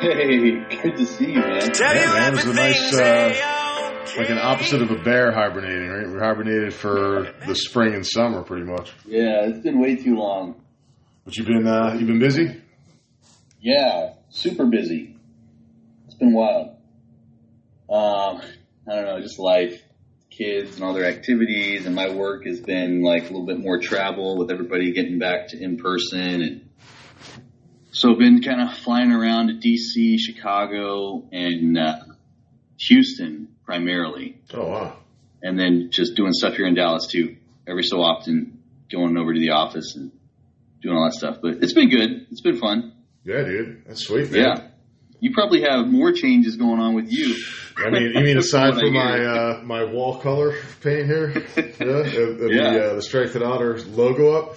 Hey, good to see you, man. Tell Yeah, man, it was a nice, uh, Like an opposite of a bear hibernating, right? We hibernated for the spring and summer, pretty much. Yeah, it's been way too long. But you've been uh, you've been busy. Yeah, super busy. It's been wild. Um, I don't know, just life, kids, and all their activities, and my work has been like a little bit more travel with everybody getting back to in person, and so I've been kind of flying around to DC, Chicago, and uh, Houston primarily. Oh wow! and then just doing stuff here in Dallas too. Every so often, going over to the office and doing all that stuff. But it's been good. It's been fun. Yeah, dude, that's sweet, man. Yeah. You probably have more changes going on with you. I mean, you mean aside from my uh, my wall color paint here, yeah, of, of Yeah. the uh, the Strength and Honor logo up.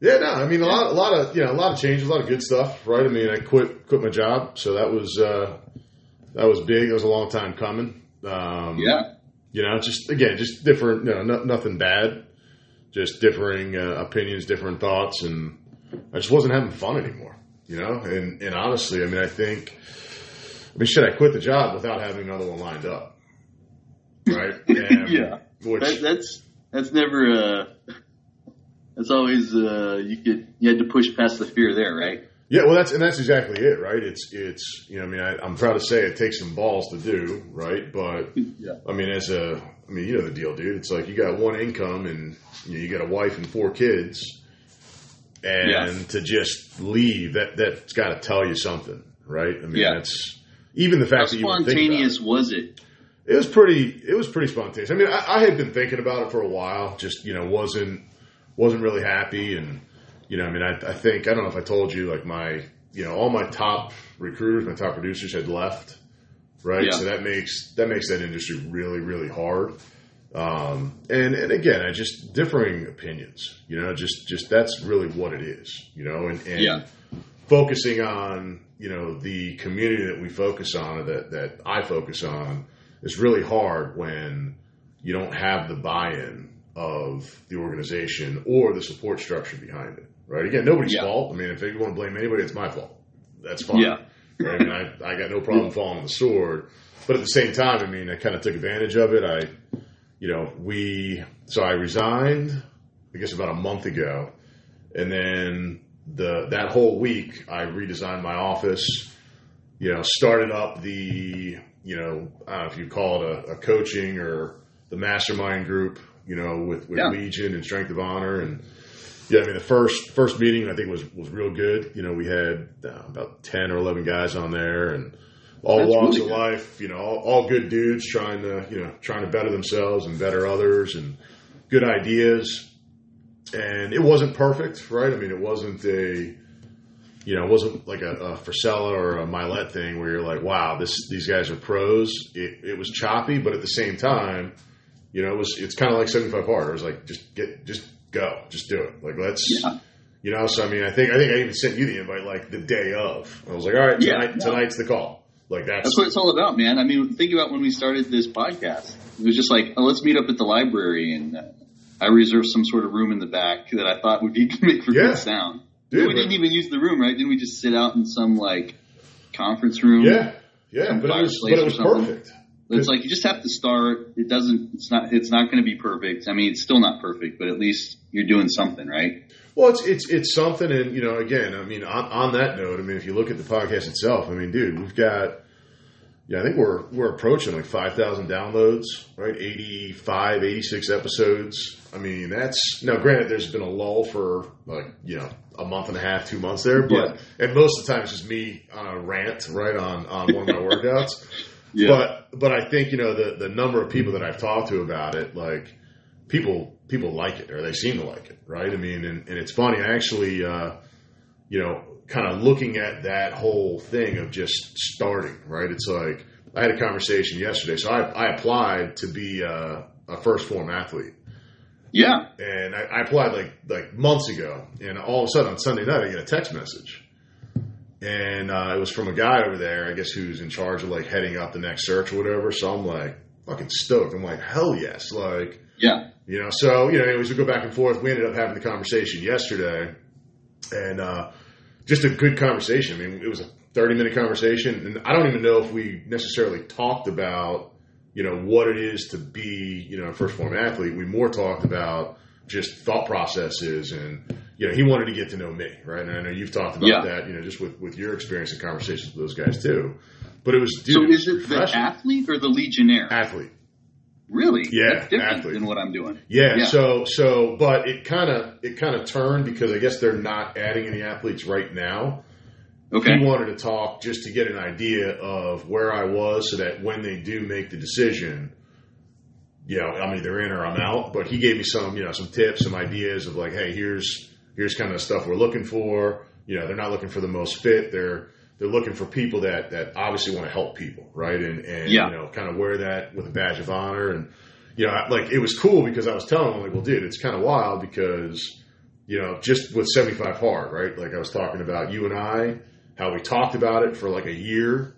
Yeah, no, I mean a lot, a lot of you know, a lot of changes, a lot of good stuff, right? I mean, I quit quit my job, so that was uh, that was big. That was a long time coming. Um, Yeah. you know, just again, just different. You know, no, nothing bad, just differing uh, opinions, different thoughts, and I just wasn't having fun anymore. You know, and and honestly, I mean, I think, I mean, should I quit the job without having another one lined up, right? And, Yeah. which That, that's that's never. Uh, that's always uh, you could you had to push past the fear there, right? Yeah, well, that's and that's exactly it, right? It's it's you know, I mean, I, I'm proud to say it takes some balls to do, right? But Yeah. I mean, as a, I mean, you know the deal, dude. It's like you got one income and you, know, you got a wife and four kids, and Yeah. to just leave that that's got to tell you something, right? I mean, Yeah. that's even the How fact that you would think about spontaneous it. was it? It was pretty. It was pretty spontaneous. I mean, I, I had been thinking about it for a while. Just you know, wasn't wasn't really happy, and you know, I mean, I, I think I don't know if I told you like my you know all my top recruiters, my top producers had left, right? Yeah. So that makes that makes that industry really really hard. Um, and and again, I just differing opinions. You know, just just that's really what it is. You know, and, and Yeah. focusing on you know the community that we focus on or that that I focus on is really hard when you don't have the buy-in of the organization or the support structure behind it. Right? Again, nobody's Yeah. fault. I mean, if you want to blame anybody, it's my fault. That's fine. Yeah. Right? I mean, I, I got no problem falling on the sword, but at the same time, I mean, I kind of took advantage of it. I, you know, we so I resigned, I guess about a month ago, and then the that whole week I redesigned my office. You know, started up the you know I don't know if you call it a, a coaching or the mastermind group. You know, with with Yeah. Legion and Strength and Honor and. Yeah, I mean the first first meeting I think was was real good. You know, we had uh, about ten or eleven guys on there, and all That's walks really of life. You know, all, all good dudes trying to you know trying to better themselves and better others, and good ideas. And it wasn't perfect, right? I mean, it wasn't a you know, it wasn't like a, a Frisella or a Mylett thing where you're like, wow, this these guys are pros. It, it was choppy, but at the same time, you know, it was it's kind of like 75 hard. It was like just get just go, just do it. Like let's Yeah. you know. So I mean, I think I think I even sent you the invite like the day of. I was like, all right, Yeah, yeah. tonight's the call. Like that's, That's what it's all about, man. I mean, think about when we started this podcast. It was just like, oh, let's meet up at the library, and uh, I reserved some sort of room in the back that I thought would be make for Yeah. good sound. Dude, we didn't even use the room, right? Didn't we just sit out in some like conference room? yeah, yeah. But it was but it was perfect. It's like you just have to start. It doesn't. It's not. It's not going to be perfect. I mean, it's still not perfect, but at least you're doing something, right? Well, it's it's it's something, and you know, again, I mean, on, on that note, I mean, if you look at the podcast itself, I mean, dude, we've got, yeah, I think we're we're approaching like five thousand downloads, right? 85, 86 episodes. I mean, that's now granted, there's been a lull for like you know a month and a half, two months there, but and most of the time it's just me on a rant, right on on one of my workouts. Yeah. But but I think you know the the number of people that I've talked to about it, like people people like it or they seem to like it, right? I mean, and, and it's funny. I actually, uh, you know, kind of looking at that whole thing of just starting, right? It's like I had a conversation yesterday, so I, I applied to be uh, a first form athlete, yeah. and I, I applied like like months ago, and all of a sudden on Sunday night I get a text message. and uh, it was from a guy over there, I guess, who's in charge of like heading up the next search or whatever. So I'm like fucking stoked. I'm like hell yes, like Yeah. you know. So you know, anyways, we go back and forth. We ended up having the conversation yesterday, and uh, just a good conversation. I mean, it was a 30 minute conversation, and I don't even know if we necessarily talked about you know what it is to be you know a first form athlete. We more talked about just thought processes and you know he wanted to get to know me right and i know you've talked about Yeah. that you know just with with your experience and conversations with those guys too but it was dude, so is it the athlete or the legionnaire? athlete really? Yeah, That's different athlete. than what I'm doing. yeah, Yeah. so so but it kind of it kind of turned because i guess they're not adding any athletes right now Okay. he wanted to talk just to get an idea of where I was so that when they do make the decision, you know, I'm either in or I'm out. But he gave me some, you know, some tips, some ideas of like, hey, here's here's kind of stuff we're looking for. You know, they're not looking for the most fit. They're they're looking for people that that obviously want to help people, right? And and Yeah. you know, kind of wear that with a badge of honor. And you know, like it was cool because I was telling them, like, well, dude, it's kind of wild because you know, just with 75 hard, right? Like I was talking about you and I, how we talked about it for like a year,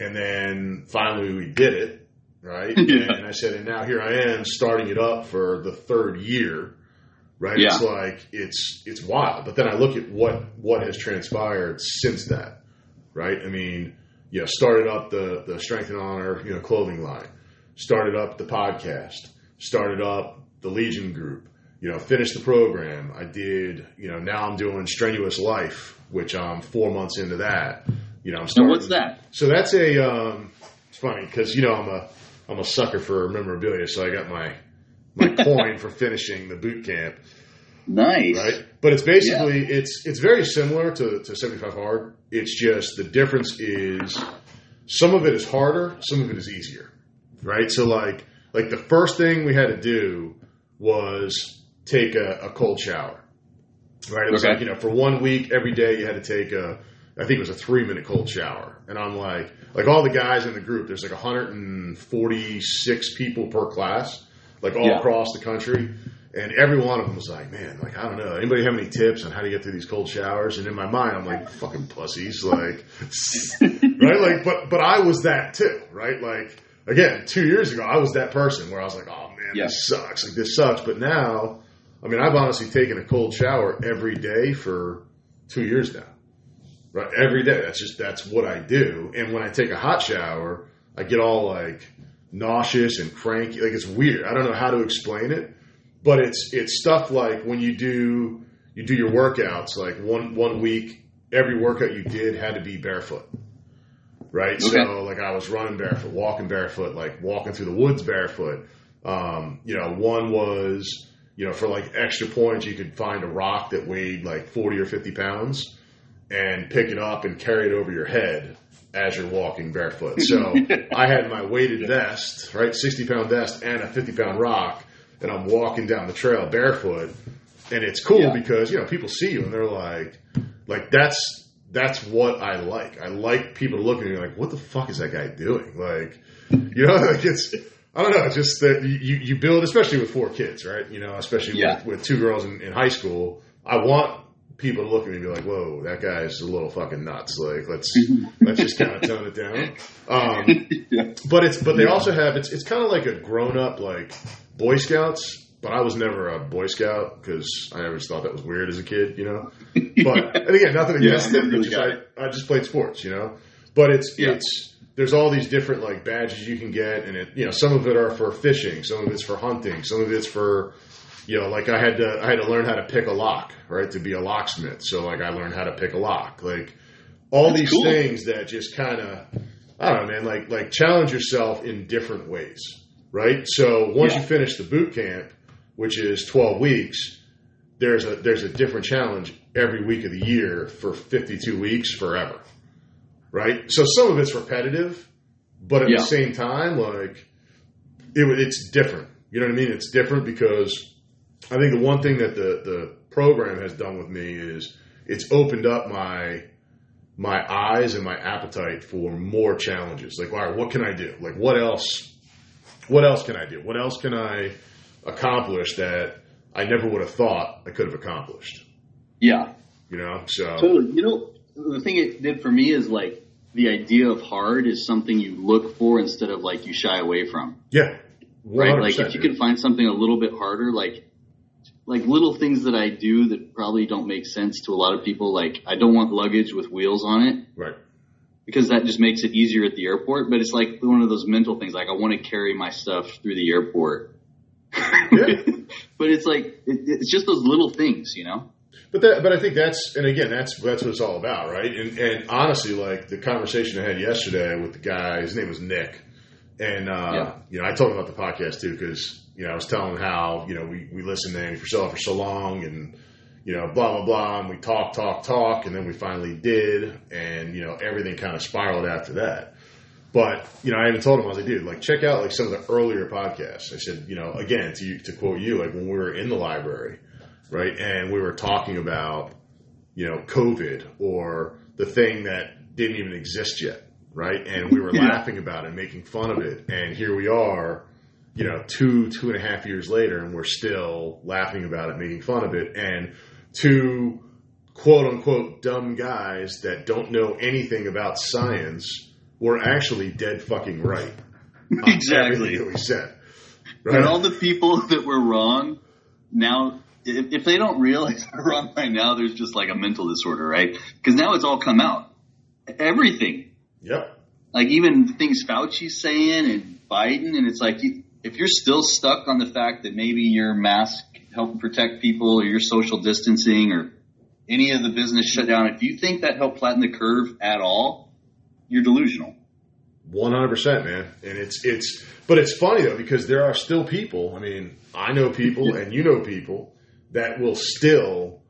and then finally we did it, right? Yeah. And I said, and now here I am starting it up for the third year, right? Yeah. It's like it's it's wild. But then I look at what what has transpired since that, right? I mean, you know, started up the the Strength and Honor, you know, clothing line, started up the podcast, started up the Legion group, you know, finished the program. I did, you know, now I'm doing Strenuous Life, which I'm four months into that. You know, I'm starting. what's that? So that's a. Um, it's funny because you know I'm a I'm a sucker for memorabilia, so I got my my coin for finishing the boot camp, Nice. right? But it's basically it's it's very similar to to 75 hard. It's just the difference is some of it is harder, some of it is easier, right? So like like the first thing we had to do was take a, a cold shower, right? It was Okay. like you know for one week every day you had to take a I think it was a three minute cold shower, and I'm like like all the guys in the group. There's like 146 people per class, like all Yeah. across the country. And every one of them was like, man, like, I don't know. Anybody have any tips on how to get through these cold showers? And in my mind, I'm like, fucking pussies. Like, right? Like, but, but I was that too, right? Like, again, two years ago, I was that person where I was like, oh man, Yeah. this sucks. Like, this sucks. But now, I mean, I've honestly taken a cold shower every day for two years now. Right? Every day. That's just, that's what I do. And when I take a hot shower, I get all like nauseous and cranky. Like, it's weird. I don't know how to explain it but it's it's stuff like when you do you do your workouts like one one week every workout you did had to be barefoot right? Okay. so like i was running barefoot walking barefoot like walking through the woods barefoot. Um, you know one was you know for like extra points you could find a rock that weighed like 40 or 50 pounds and pick it up and carry it over your head as you're walking barefoot. So i had my weighted vest right 60 pound vest and a 50 pound rock and I'm walking down the trail barefoot, and it's cool Yeah. because you know people see you and they're like, like that's that's what I like. I like people to look at me like, what the fuck is that guy doing? Like, you know, like it's I don't know, it's just that you you build, especially with four kids, right? You know, especially Yeah. with, with two girls in, in high school. I want people to look at me and be like, whoa, that guy's a little fucking nuts. Like, let's let's just kind of tone it down. Um, Yeah. but it's but they also have it's it's kind of like a grown up like Boy Scouts. But I was never a Boy Scout because I always thought that was weird as a kid, you know. But and again, nothing against really just I, I just played sports, you know. But it's Yeah. it's there's all these different like badges you can get, and it you know some of it are for fishing, some of it's for hunting, some of it's for you know like I had to I had to learn how to pick a lock, right, to be a locksmith. So like I learned how to pick a lock, like all That's these cool. things that just kind of I don't know, man, like like challenge yourself in different ways, right? So once Yeah. you finish the boot camp, which is 12 weeks, there's a there's a different challenge every week of the year for 52 weeks forever. Right? So some of it's repetitive, but at Yeah. the same time like it, it's different. You know what I mean? It's different because I think the one thing that the the program has done with me is it's opened up my my eyes and my appetite for more challenges. Like, all right, what can I do? Like, what else? What else can I do? What else can I accomplish that I never would have thought I could have accomplished? Yeah. You know, so Totally. You know, the thing it did for me is like the idea of hard is something you look for instead of like you shy away from. Yeah. Right? Like if you can find something a little bit harder, like like little things that I do that probably don't make sense to a lot of people. Like I don't want luggage with wheels on it Right. Because that just makes it easier at the airport. But it's like one of those mental things. Like I want to carry my stuff through the airport. but it's like it, it's just those little things, you know. But that, but I think that's, and again, that's that's what it's all about, right? And, and honestly, like the conversation I had yesterday with the guy, his name was Nick, and uh, Yeah. you know, I told him about the podcast too because you know I was telling him how you know we we listened to Andy Frisella for so long, and you know, blah blah blah, and we talk, talk, talk, and then we finally did, and you know, everything kind of spiraled after that. But you know, I even told him I was like, dude, like check out like some of the earlier podcasts. I said, you know, again to to quote you, like when we were in the library, right, and we were talking about you know COVID or the thing that didn't even exist yet, right, and we were Yeah. laughing about it, making fun of it, and here we are, you know, two two and a half years later, and we're still laughing about it, making fun of it, and two quote unquote dumb guys that don't know anything about science were actually dead fucking right. Exactly. that we said. And all the people that were wrong now, if, if they don't realize they're wrong by now, there's just like a mental disorder, right? Because now it's all come out. Everything. Yep. Like even things Fauci's saying and Biden, and it's like, if you're still stuck on the fact that maybe your mask helped protect people or your social distancing or any of the business shut down, if you think that helped flatten the curve at all, you're delusional. One hundred percent, man. And it's it's but it's funny though because there are still people. I mean, I know people and you know people that will still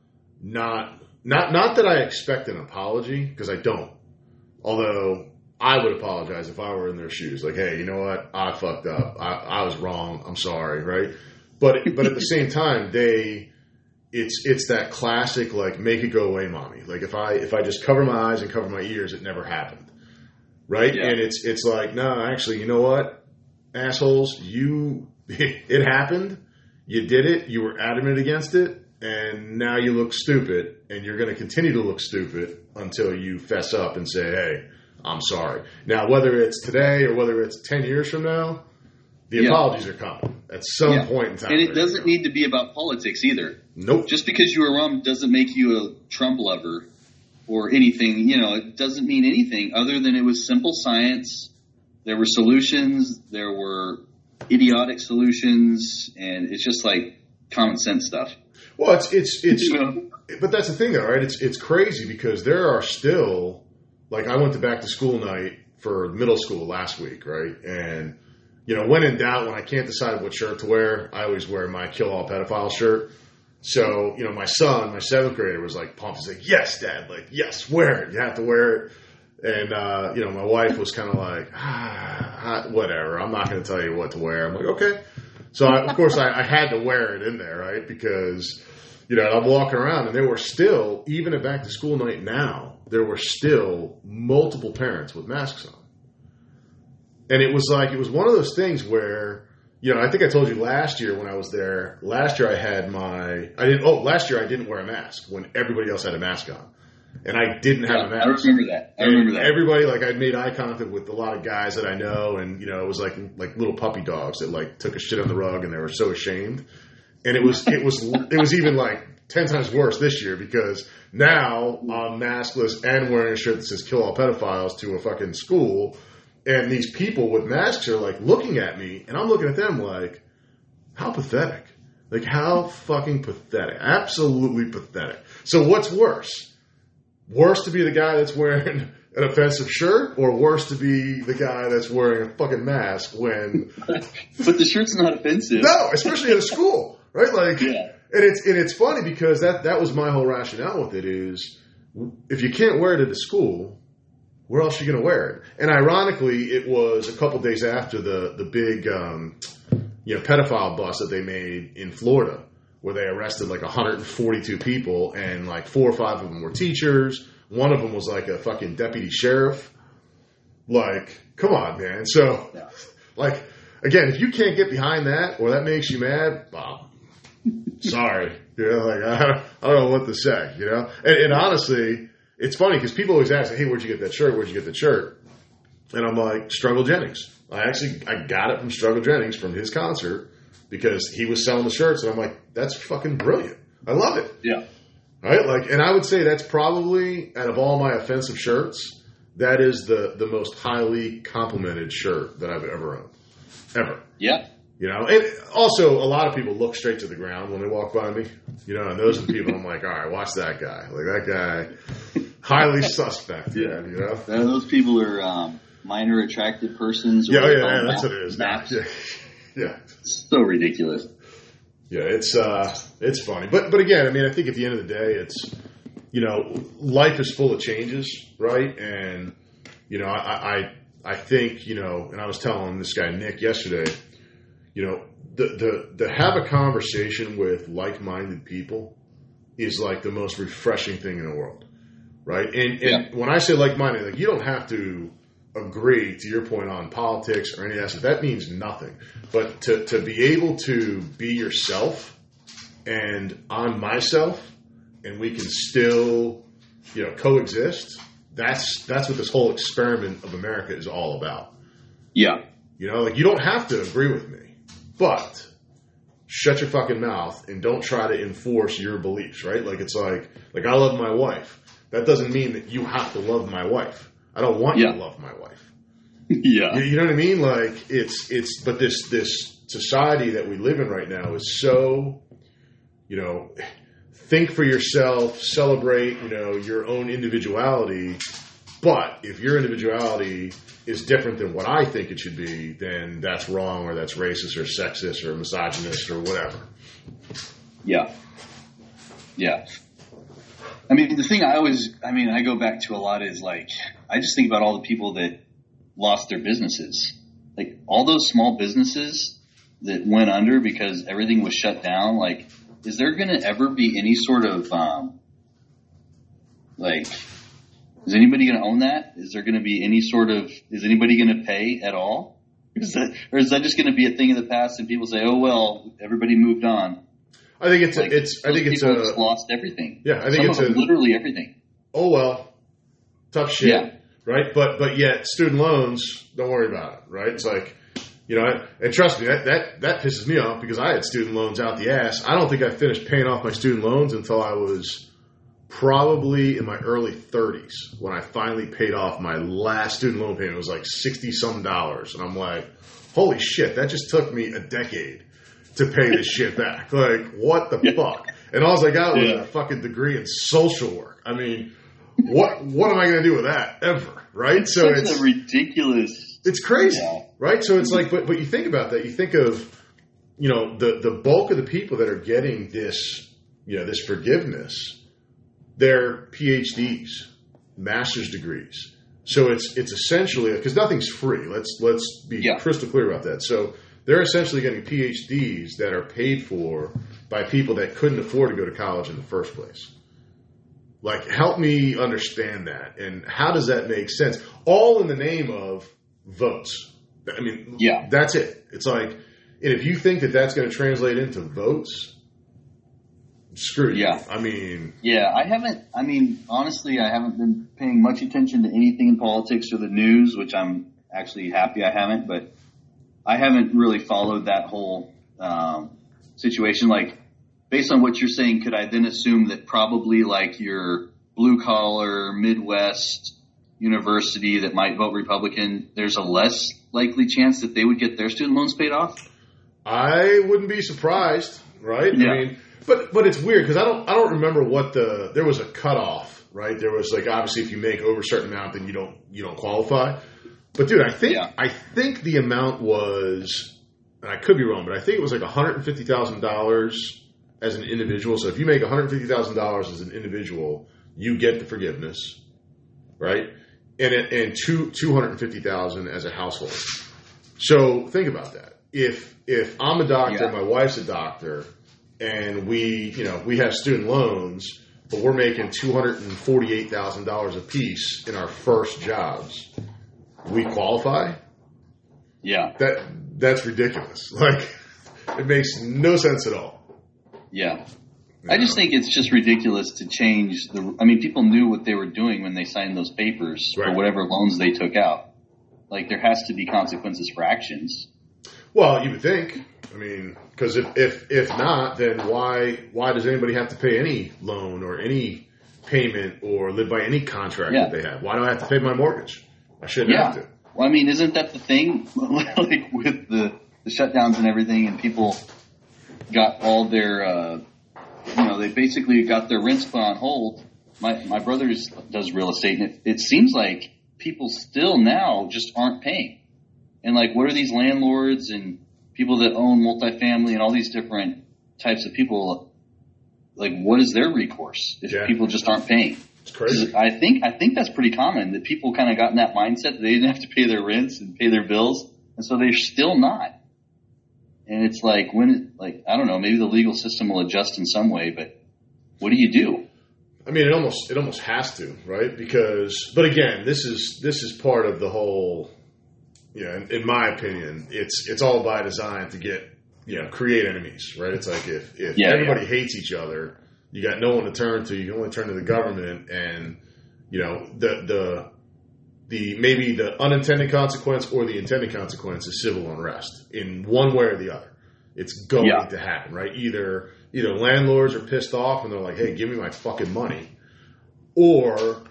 not not not that I expect an apology because I don't. Although I would apologize if I were in their shoes. Like, hey, you know what? I fucked up. I, I was wrong. I'm sorry, right? But but at the same time, they it's it's that classic like make it go away, mommy. Like if I if I just cover my eyes and cover my ears, it never happened, right? Yeah. And it's it's like no, actually, you know what, assholes, you it happened. You did it. You were adamant against it, and now you look stupid, and you're going to continue to look stupid until you fess up and say, "Hey, I'm sorry." Now, whether it's today or whether it's ten years from now, the Yeah. apologies are coming at some Yeah. point in time. And it doesn't need to be about politics either. Nope. just because you were wrong doesn't make you a Trump lover or anything. You know, it doesn't mean anything other than it was simple science. There were solutions. There were idiotic solutions, and it's just like common sense stuff. Well, it's it's it's You know? but that's the thing though, right? It's it's crazy because there are still like I went to back to school night for middle school last week, right? And you know, when in doubt, when I can't decide what shirt to wear, I always wear my kill all pedophile shirt. So, you know, my son, my seventh grader was like pumped. He's like, yes, dad, like, yes, wear it. You have to wear it. And, uh, you know, my wife was kind of like, ah, whatever. I'm not going to tell you what to wear. I'm like, okay. So, I, of course, I, I had to wear it in there, right? Because, you know, I'm walking around and there were still, even at back to school night now, there were still multiple parents with masks on. And it was like, it was one of those things where, you know, I think I told you last year when I was there, last year I had my, I didn't, oh, last year I didn't wear a mask when everybody else had a mask on. And I didn't have a mask. I remember that. I And remember that. Everybody, like, I made eye contact with a lot of guys that I know, and you know, it was like like little puppy dogs that like took a shit on the rug, and they were so ashamed. And it was it was it was even like ten times worse this year because now I'm maskless and wearing a shirt that says "Kill all pedophiles" to a fucking school, and these people with masks are like looking at me, and I'm looking at them like, how pathetic. Like how fucking pathetic. Absolutely pathetic. So what's worse? Worse to be the guy that's wearing an offensive shirt or worse to be the guy that's wearing a fucking mask when but the shirt's not offensive. No, especially at a school, right? Like Yeah. and it's and it's funny because that that was my whole rationale with it is if you can't wear it at a school, where else are you going to wear it? And ironically, it was a couple days after the the big um, you know pedophile bust that they made in Florida, where they arrested like 142 people, and like four or five of them were teachers. One of them was like a fucking deputy sheriff. Like, come on, man. So, Yeah. like, again, if you can't get behind that or that makes you mad, well, sorry. You know, like I, I don't know what to say. You know, and, and honestly, it's funny because people always ask, "Hey, where'd you get that shirt? Where'd you get the shirt?" And I'm like, Struggle Jennings. I actually I got it from Struggle Jennings from his concert because he was selling the shirts, and I'm like, that's fucking brilliant. I love it. Yeah. Right? Like, and I would say that's probably out of all my offensive shirts, that is the the most highly complimented shirt that I've ever owned, ever. Yeah. You know, and also a lot of people look straight to the ground when they walk by me. You know, and those are the people I'm like, all right, watch that guy. Like that guy, highly suspect. Yeah. You know. Those people are um, minor attracted persons. Yeah, or they yeah, yeah, that's what it is. maps. Yeah, yeah, So ridiculous. yeah. It's uh, it's funny, but but again, I mean, I think at the end of the day, it's you know, life is full of changes, right? And you know, I I I think you know, and I was telling this guy Nick yesterday, you know, the the to have a conversation with like minded people is like the most refreshing thing in the world, right? And and when I say like minded, like you don't have to agree to your point on politics or any of that stuff. That means nothing. But to, to be able to be yourself and on myself and we can still, you know, coexist, that's that's what this whole experiment of America is all about. Yeah. You know, like you don't have to agree with me, but shut your fucking mouth and don't try to enforce your beliefs, right? Like it's like like I love my wife. That doesn't mean that you have to love my wife. I don't want you to love my wife. yeah. You, you know what I mean? Like it's it's but this this society that we live in right now is so, you know, think for yourself, celebrate, you know, your own individuality. But if your individuality is different than what I think it should be, then that's wrong or that's racist or sexist or misogynist or whatever. Yeah. Yeah. I mean, the thing I always, I mean, I go back to a lot is like, I just think about all the people that lost their businesses. Like, all those small businesses that went under because everything was shut down. Like, is there going to ever be any sort of, um, like, is anybody going to own that? Is there going to be any sort of, is anybody going to pay at all? Is that, or is that just going to be a thing of the past and people say, oh, well, everybody moved on? I think it's Like, a, it's I think it's a just lost everything. yeah I think Some it's a literally everything. oh well, tough shit, Yeah. right? But but yet student loans, don't worry about it, right? It's like you know, and trust me, that that that pisses me off because I had student loans out the ass. I don't think I finished paying off my student loans until I was probably in my early 30s when I finally paid off my last student loan payment. It was like sixty some dollars, and I'm like, holy shit, that just took me a decade to pay this shit back. Like, what the fuck? And all I got was Yeah. a fucking degree in social work. I mean, what what am I going to do with that ever? Right? So it's a ridiculous. it's crazy, Yeah. right? So it's like, but but you think about that. You think of, you know, the the bulk of the people that are getting this, you know, this forgiveness, they're PhDs, master's degrees. So it's it's essentially because nothing's free. Let's let's be Yeah. crystal clear about that. So they're essentially getting PhDs that are paid for by people that couldn't afford to go to college in the first place. Like, help me understand that, and how does that make sense? All in the name of votes. I mean, Yeah. that's it. It's like, and if you think that that's going to translate into votes, screw you. Yeah. I mean, Yeah, I haven't. I mean, honestly, I haven't been paying much attention to anything in politics or the news, which I'm actually happy I haven't. But I haven't really followed that whole um, situation. Like, based on what you're saying, could I then assume that probably like your blue collar Midwest university that might vote Republican, there's a less likely chance that they would get their student loans paid off? I wouldn't be surprised, right? Yeah. I mean, but but it's weird because I don't I don't remember what the there was a cutoff, right? There was like obviously if you make over a certain amount, then you don't you don't qualify. But dude, I think Yeah. I think the amount was, and I could be wrong, but I think it was like one hundred and fifty thousand dollars as an individual. So if you make one hundred fifty thousand dollars as an individual, you get the forgiveness, right? And it, and two two hundred and fifty thousand as a household. So think about that. If if I'm a doctor, Yeah. my wife's a doctor, and we you know we have student loans, but we're making two hundred and forty eight thousand dollars a piece in our first jobs, we qualify. Yeah, That that's ridiculous. Like it makes no sense at all. yeah. I just think it's just ridiculous to change the. I mean, people knew what they were doing when they signed those papers Right. for whatever loans they took out. Like there has to be consequences for actions. Well, you would think. I mean, because if, if if not, then why why does anybody have to pay any loan or any payment or live by any contract Yeah. that they have? Why do I have to pay my mortgage? I shouldn't Yeah. have to. Well, I mean, isn't that the thing? like with the, the shutdowns and everything, and people got all their, uh, you know, they basically got their rents put on hold. My my brother does real estate, and it, it seems like people still now just aren't paying. And like, what are these landlords and people that own multifamily and all these different types of people? Like, what is their recourse if Yeah. people just aren't paying? It's crazy. I think I think that's pretty common that people kind of got in that mindset that they didn't have to pay their rents and pay their bills, and so they're still not. And it's like when, like I don't know, maybe the legal system will adjust in some way, but what do you do? I mean, it almost it almost has to, right? Because, but again, this is this is part of the whole. You know, in, in my opinion, it's it's all by design to get you know create enemies, right? It's like if if Yeah, everybody hates each other, you got no one to turn to. You can only turn to the government, and you know the the the maybe the unintended consequence or the intended consequence is civil unrest in one way or the other. It's going Yeah. to happen, right? Either either landlords are pissed off and they're like, "Hey, give me my fucking money," or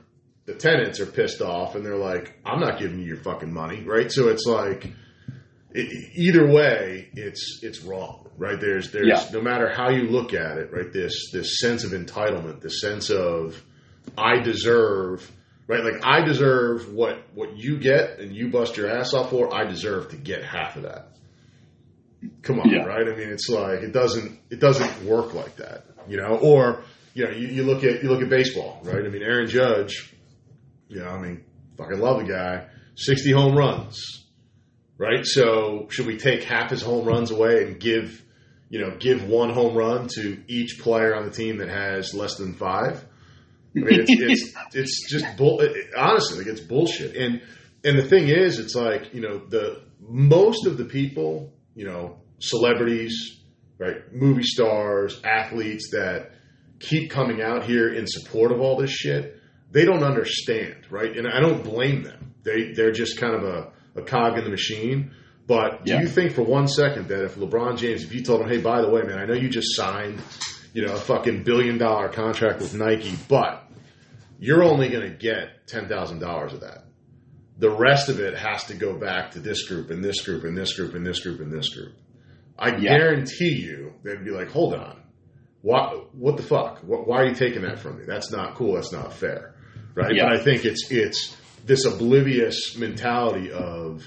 the tenants are pissed off and they're like, "I'm not giving you your fucking money," right? So it's like e- either way, it's it's wrong, right? There's there's Yeah. no matter how you look at it, right? This this sense of entitlement, this sense of I deserve, right? Like I deserve what what you get and you bust your ass off for. I deserve to get half of that. Come on, Yeah. right? I mean, it's like it doesn't it doesn't work like that, you know. Or you know, you, you look at you look at baseball, right? I mean, Aaron Judge, you know, I mean, fucking love the guy. Sixty home runs, right? So should we take half his home runs away and give, you know, give one home run to each player on the team that has less than five? I mean, it's it's it's just bull. It, honestly, like it's bullshit. And and the thing is, it's like you know the most of the people, you know, celebrities, right, movie stars, athletes that keep coming out here in support of all this shit. They don't understand, right? And I don't blame them. They they're just kind of a, a cog in the machine. But do Yeah. you think for one second that if LeBron James, if you told him, hey, by the way, man, I know you just signed, you know, a fucking billion dollar contract with Nike, but you're only going to get ten thousand dollars of that. The rest of it has to go back to this group and this group and this group and this group and this group. I Yeah. guarantee you they'd be like, hold on, what what the fuck? Wh- Why are you taking that from me? That's not cool. That's not fair, right? Yeah. But I think it's it's this oblivious mentality of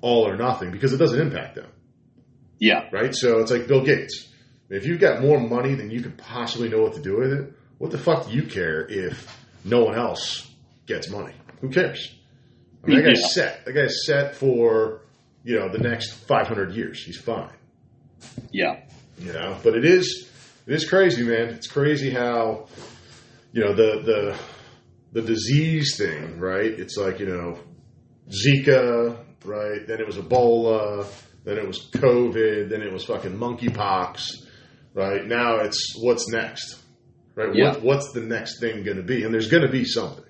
all or nothing because it doesn't impact them Yeah, right? So it's like Bill Gates. If you've got more money than you could possibly know what to do with it, what the fuck do you care if no one else gets money? Who cares? I mean, that guy's Yeah. set. That guy's set for you know the next 500 years. He's fine. yeah, You know, but it is it is crazy, man. It's crazy how you know the the the disease thing, right? It's like you know Zika, right? Then it was Ebola, then it was COVID, then it was fucking monkeypox, right? Now it's what's next, right? Yeah. What, what's the next thing going to be? And there's going to be something,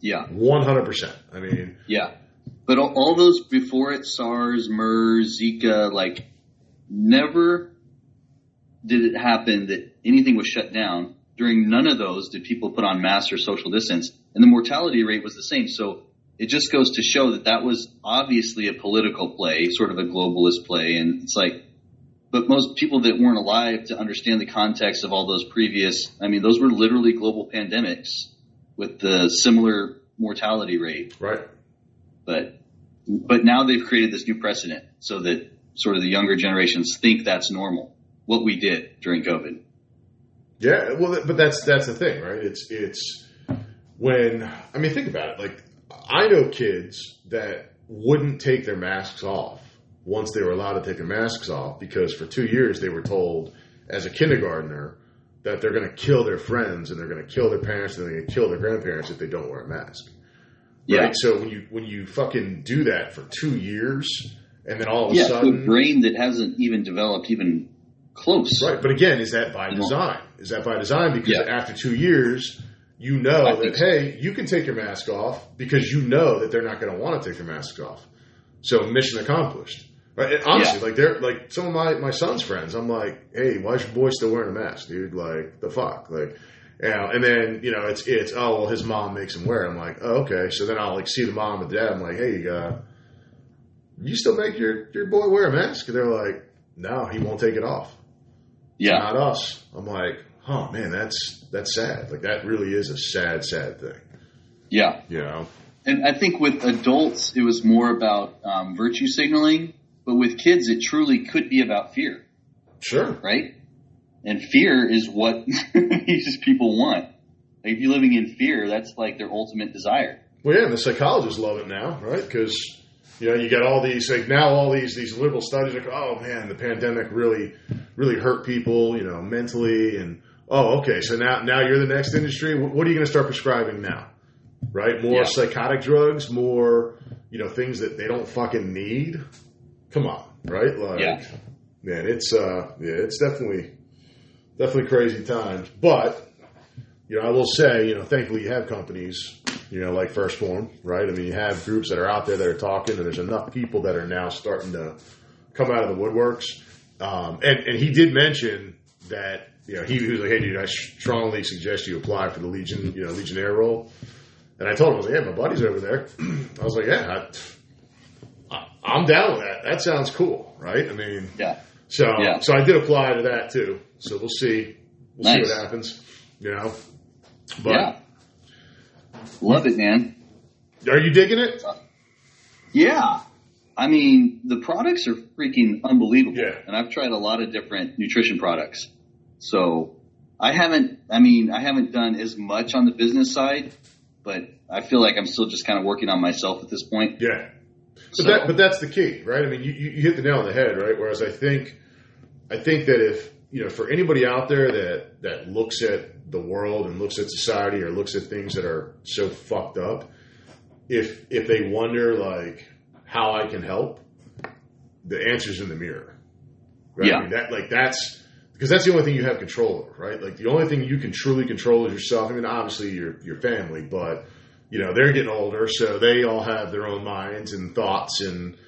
yeah, one hundred percent. I mean, yeah. But all, all those before it, SARS, MERS, Zika, like never did it happen that anything was shut down. During none of those did people put on masks or social distance, and the mortality rate was the same. So it just goes to show that that was obviously a political play, sort of a globalist play. And it's like, but most people that weren't alive to understand the context of all those previous, I mean, those were literally global pandemics with the similar mortality rate. right? But, but now they've created this new precedent so that sort of the younger generations think that's normal, what we did during COVID. Yeah, well, but that's that's the thing, right? It's it's when I mean, think about it. Like, I know kids that wouldn't take their masks off once they were allowed to take their masks off because for two years they were told as a kindergartner that they're going to kill their friends and they're going to kill their parents and they're going to kill their grandparents if they don't wear a mask. Yeah. Right. So when you when you fucking do that for two years and then all of a Yeah, a sudden brain that hasn't even developed even close. Right, but again, is that by design? Is that by design? Because Yeah. after two years, you know I that hey, you can take your mask off because you know that they're not going to want to take their mask off. So mission accomplished. Right? And honestly, Yeah. like they're like some of my my son's friends. I'm like, hey, why is your boy still wearing a mask, dude? Like the fuck, like. You know, and then you know it's it's oh well his mom makes him wear. it. I'm like oh okay so then I'll like see the mom and dad. I'm like hey uh, you still make your your boy wear a mask? And they're like no he won't take it off Yeah. not us. I'm like, oh man, that's that's sad. Like that really is a sad, sad thing. Yeah. You know? And I think with adults, it was more about um, virtue signaling, but with kids, it truly could be about fear, Sure. right? And fear is what these people want. Like if you're living in fear, that's like their ultimate desire. Well, yeah, and the psychologists love it now, right? Because you know you got all these like now all these these liberal studies like, oh man, the pandemic really really hurt people, you know, mentally, and oh okay, so now now you're the next industry. What are you going to start prescribing now? Right? More Yeah. psychotic drugs, more you know things that they don't fucking need. Come on, right? Like, Yeah. man, it's uh, yeah, it's definitely definitely crazy times, but you know, I will say, you know, thankfully you have companies, you know, like First Form, right? I mean, you have groups that are out there that are talking, and there's enough people that are now starting to come out of the woodworks. Um, and, and he did mention that, you know, he, he was like, hey, dude, I strongly suggest you apply for the Legion, you know, Legionnaire role. And I told him, I was like, yeah, my buddy's over there. I was like, yeah, I, I'm down with that. That sounds cool, right? I mean, Yeah. so Yeah. so I did apply to that too. So we'll see. We'll Nice. see what happens. You know. But yeah. Love it, man. are you digging it? Yeah. I mean, the products are freaking unbelievable. Yeah. And I've tried a lot of different nutrition products. So I haven't, I mean, I haven't done as much on the business side, but I feel like I'm still just kind of working on myself at this point. Yeah. But So, that but that's the key, right? I mean, you, you hit the nail on the head, right? Whereas I think I think that if you know, for anybody out there that that looks at the world and looks at society or looks at things that are so fucked up, if if they wonder like how I can help, the answer's in the mirror. Right? Yeah. I mean, that like that's because that's the only thing you have control over, right? Like the only thing you can truly control is yourself. I mean, obviously your your family, but you know they're getting older, so they all have their own minds and thoughts, and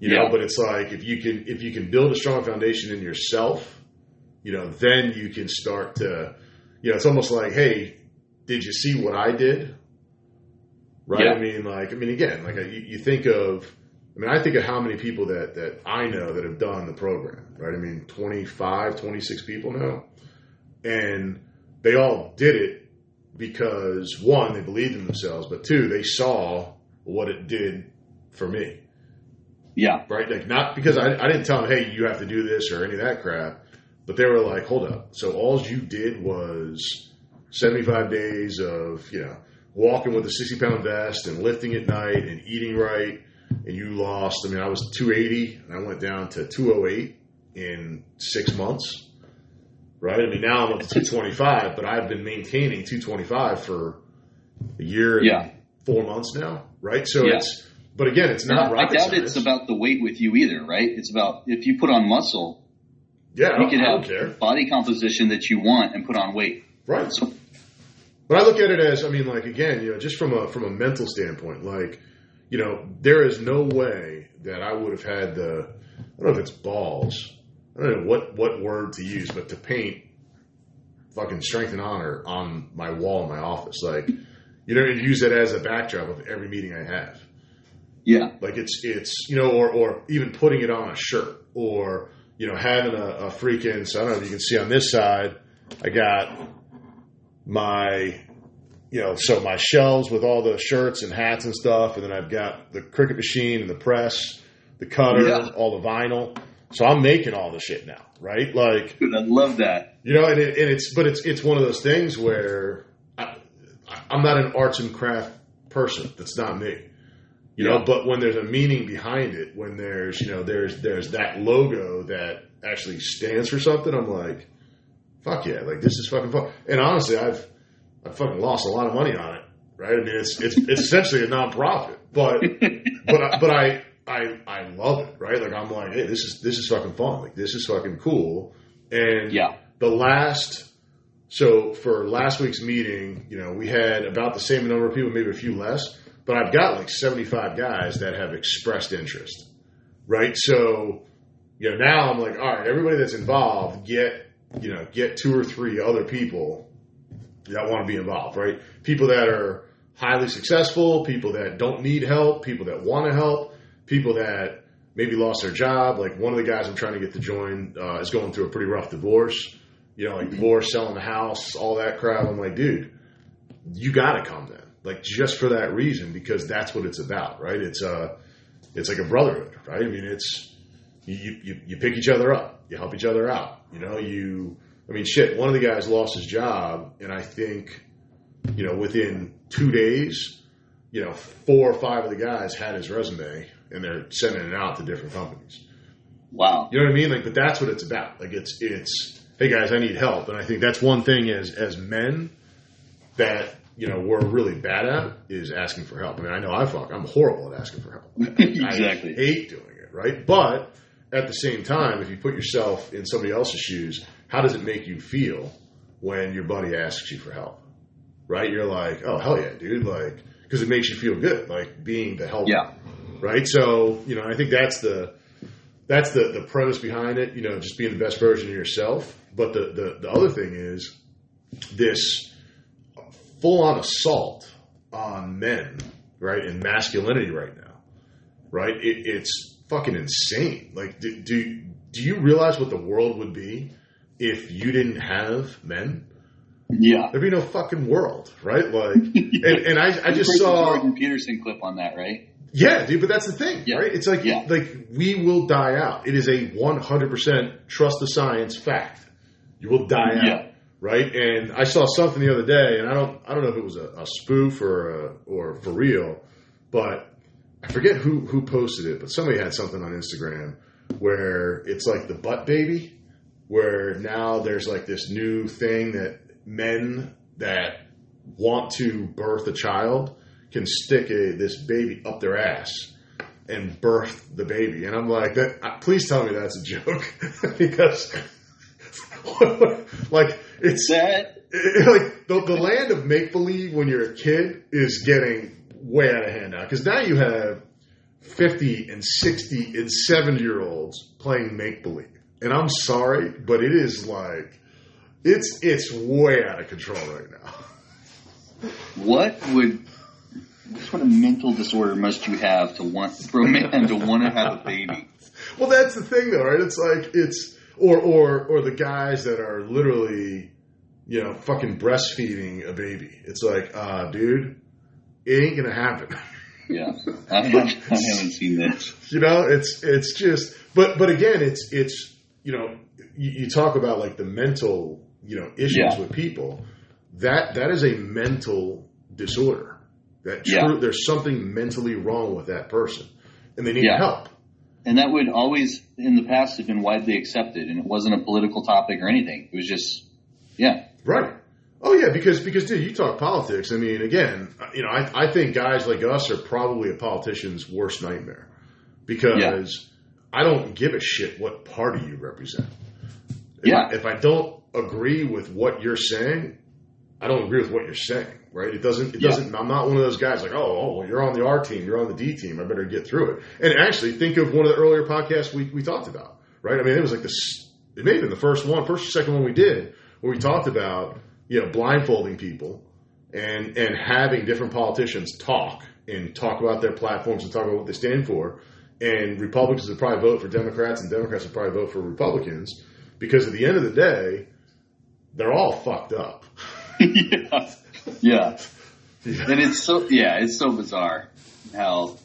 you know. Yeah. But it's like if you can if you can build a strong foundation in yourself, you know, then you can start to, you know, it's almost like, hey, did you see what I did? Right? Yeah. I mean, like, I mean, again, like you, you think of, I mean, I think of how many people that, that I know that have done the program, right? I mean, 25, 26 people now. And they all did it because one, they believed in themselves, but two, they saw what it did for me yeah. right? Like not because I, I didn't tell them, hey, you have to do this or any of that crap, but they were like, hold up. So all you did was 75 days of, you know, walking with a 60 pound vest and lifting at night and eating right. And you lost, I mean, I was 280 and I went down to 208 in six months, right? I mean, now I'm up to 225, but I've been maintaining 225 for a year and Yeah. four months now, right? So Yeah. it's, but again, it's not I doubt science. it's about the weight with you either, right? It's about if you put on muscle, Yeah, you can have care. body composition that you want and put on weight. Right. So, But I look at it as, I mean, like again, you know, just from a from a mental standpoint, like, you know, there is no way that I would have had the, I don't know if it's balls, I don't know what what word to use, but to paint fucking strength and honor on my wall in my office, like, you know, and use it as a backdrop of every meeting I have. yeah. Like it's it's you know, or or even putting it on a shirt, or you know, having a, a freaking. So I don't know if you can see on this side, I got my, you know, so my shelves with all the shirts and hats and stuff, and then I've got the Cricut machine and the press, the cutter, Yeah. all the vinyl. So I'm making all the shit now, right? Like Dude, I love that. you know, and, it, and it's but it's it's one of those things where I, I'm not an arts and craft person. That's not me. You know, Yeah. but when there's a meaning behind it, when there's you know there's there's that logo that actually stands for something, I'm like, fuck yeah, like this is fucking fun. And honestly, I've I've fucking lost a lot of money on it, right? I mean, it's it's it's essentially a nonprofit, but but I, but I I I love it, right? Like I'm like, hey, this is this is fucking fun. Like this is fucking cool. And Yeah. the last So for last week's meeting, you know, we had about the same number of people, maybe a few less, but I've got like 75 guys that have expressed interest, right? So, you know, now I'm like, all right, everybody that's involved, get, you know, get two or three other people that want to be involved, right? People that are highly successful, people that don't need help, people that want to help, people that maybe lost their job. Like one of the guys I'm trying to get to join uh, is going through a pretty rough divorce. You know, like divorce, selling the house, all that crap. I'm like, dude, you got to come then. Like just for that reason, because that's what it's about, right? It's a, it's like a brotherhood, right? I mean, it's you, you you pick each other up, you help each other out. You know, you. I mean, shit. One of the guys lost his job, and I think, you know, within two days, you know, four or five of the guys had his resume, and they're sending it out to different companies. Wow. You know what I mean? Like, but that's what it's about. Like, it's it's hey guys, I need help, and I think that's one thing as as men that you know we're really bad at is asking for help. I mean, I know I fuck, I'm horrible at asking for help. Exactly. I hate doing it, right? But at the same time, if you put yourself in somebody else's shoes, how does it make you feel when your buddy asks you for help? Right? You're like, oh hell yeah, dude! Like, because it makes you feel good, like being the helper Yeah. right? So, you know, I think that's the that's the the premise behind it. You know, just being the best version of yourself. But the the, the other thing is this full on assault on men, right, and masculinity right now, right? It, it's fucking insane. Like, do, do do you realize what the world would be if you didn't have men? Yeah. There'd be no fucking world, right? Like, and, and I I just saw Jordan Peterson clip on that, right? yeah, dude, but that's the thing, Yeah. right? It's like Yeah. like we will die out. It is a 100% trust the science fact. You will die out, right? And I saw something the other day, and I don't I don't know if it was a, a spoof or a, or for real, but I forget who who posted it, but somebody had something on Instagram where it's like the butt baby, where now there's like this new thing that men that want to birth a child can stick a this baby up their ass and birth the baby. And I'm like, that. uh, Please tell me that's a joke because, like, it's That it- like the, the land of make believe when you're a kid is getting way out of hand now because now you have 50 and 60 and 70 year olds playing make believe and i'm sorry but it is like it's it's way out of control right now what would what sort of mental disorder must you have to want for a man to want to have a baby? well that's the thing though right it's like it's or or or the guys that are literally you know fucking breastfeeding a baby it's like uh dude it ain't gonna happen Yeah, I haven't, I haven't seen this. you know it's it's just but but again it's it's you know you, you talk about like the mental you know issues Yeah. with people that that is a mental disorder that true, Yeah. there's something mentally wrong with that person and they need Yeah. help And that would always, in the past, have been widely accepted, and it wasn't a political topic or anything. It was just, yeah, right oh yeah because because dude you talk politics i mean again you know i, I think guys like us are probably a politician's worst nightmare because i don't give a shit what party you represent If Yeah. I, if I don't agree with what you're saying, I don't agree with what you're saying, right? It doesn't, it Yeah. doesn't, I'm not one of those guys like, oh, oh, well, you're on the R team, you're on the D team, I better get through it. And actually, think of one of the earlier podcasts we, we talked about, right? I mean, it was like this, it may have been the first one, first or second one we did, where we talked about, you know, blindfolding people and, and having different politicians talk and talk about their platforms and talk about what they stand for. And Republicans would probably vote for Democrats and Democrats would probably vote for Republicans because at the end of the day, they're all fucked up. yeah, yeah. And it's so, yeah, it's so bizarre how,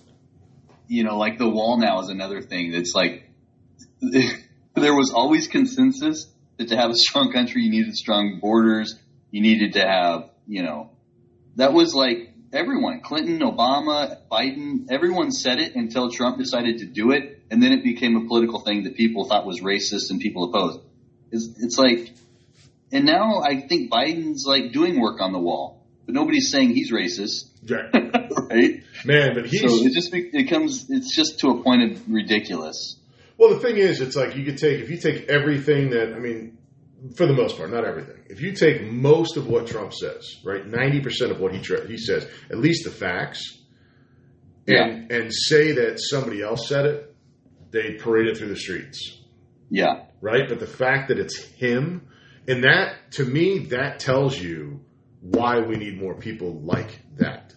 you know, like the wall now is another thing that's like, there was always consensus that to have a strong country, you needed strong borders, you needed to have, you know, that was like everyone, Clinton, Obama, Biden, everyone said it until Trump decided to do it. And then it became a political thing that people thought was racist and people opposed. It's, it's like, and now I think Biden's like doing work on the wall, but nobody's saying he's racist, Yeah. right? Man, but he's So it just it comes it's just to a point of ridiculous. well. The thing is, it's like you could take if you take everything that I mean, for the most part, not everything. If you take most of what Trump says, right, ninety percent of what he tra- he says, at least the facts, and and say that somebody else said it, they parade it through the streets, Yeah. right? But the fact that it's him, and that to me, that tells you why we need more people like that,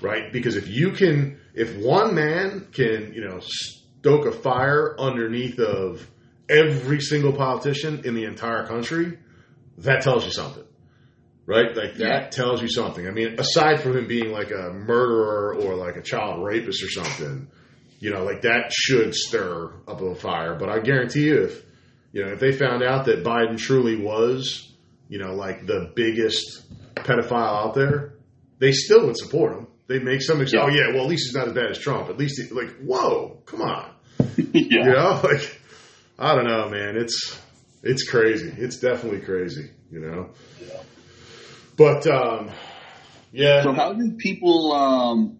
right? Because if you can, if one man can, you know, stoke a fire underneath of every single politician in the entire country, that tells you something. Right? Like that Yeah. tells you something. I mean, aside from him being like a murderer or like a child rapist or something, you know, like that should stir up a fire. But I guarantee you if you know, if they found out that Biden truly was, you know, like the biggest pedophile out there, they still would support him. They'd make some excuse. Yeah. Oh yeah, well at least he's not as bad as Trump. At least, he, like, whoa, come on. yeah. You know, like I don't know, man. It's it's crazy. It's definitely crazy. You know. But um, yeah, So how do people um,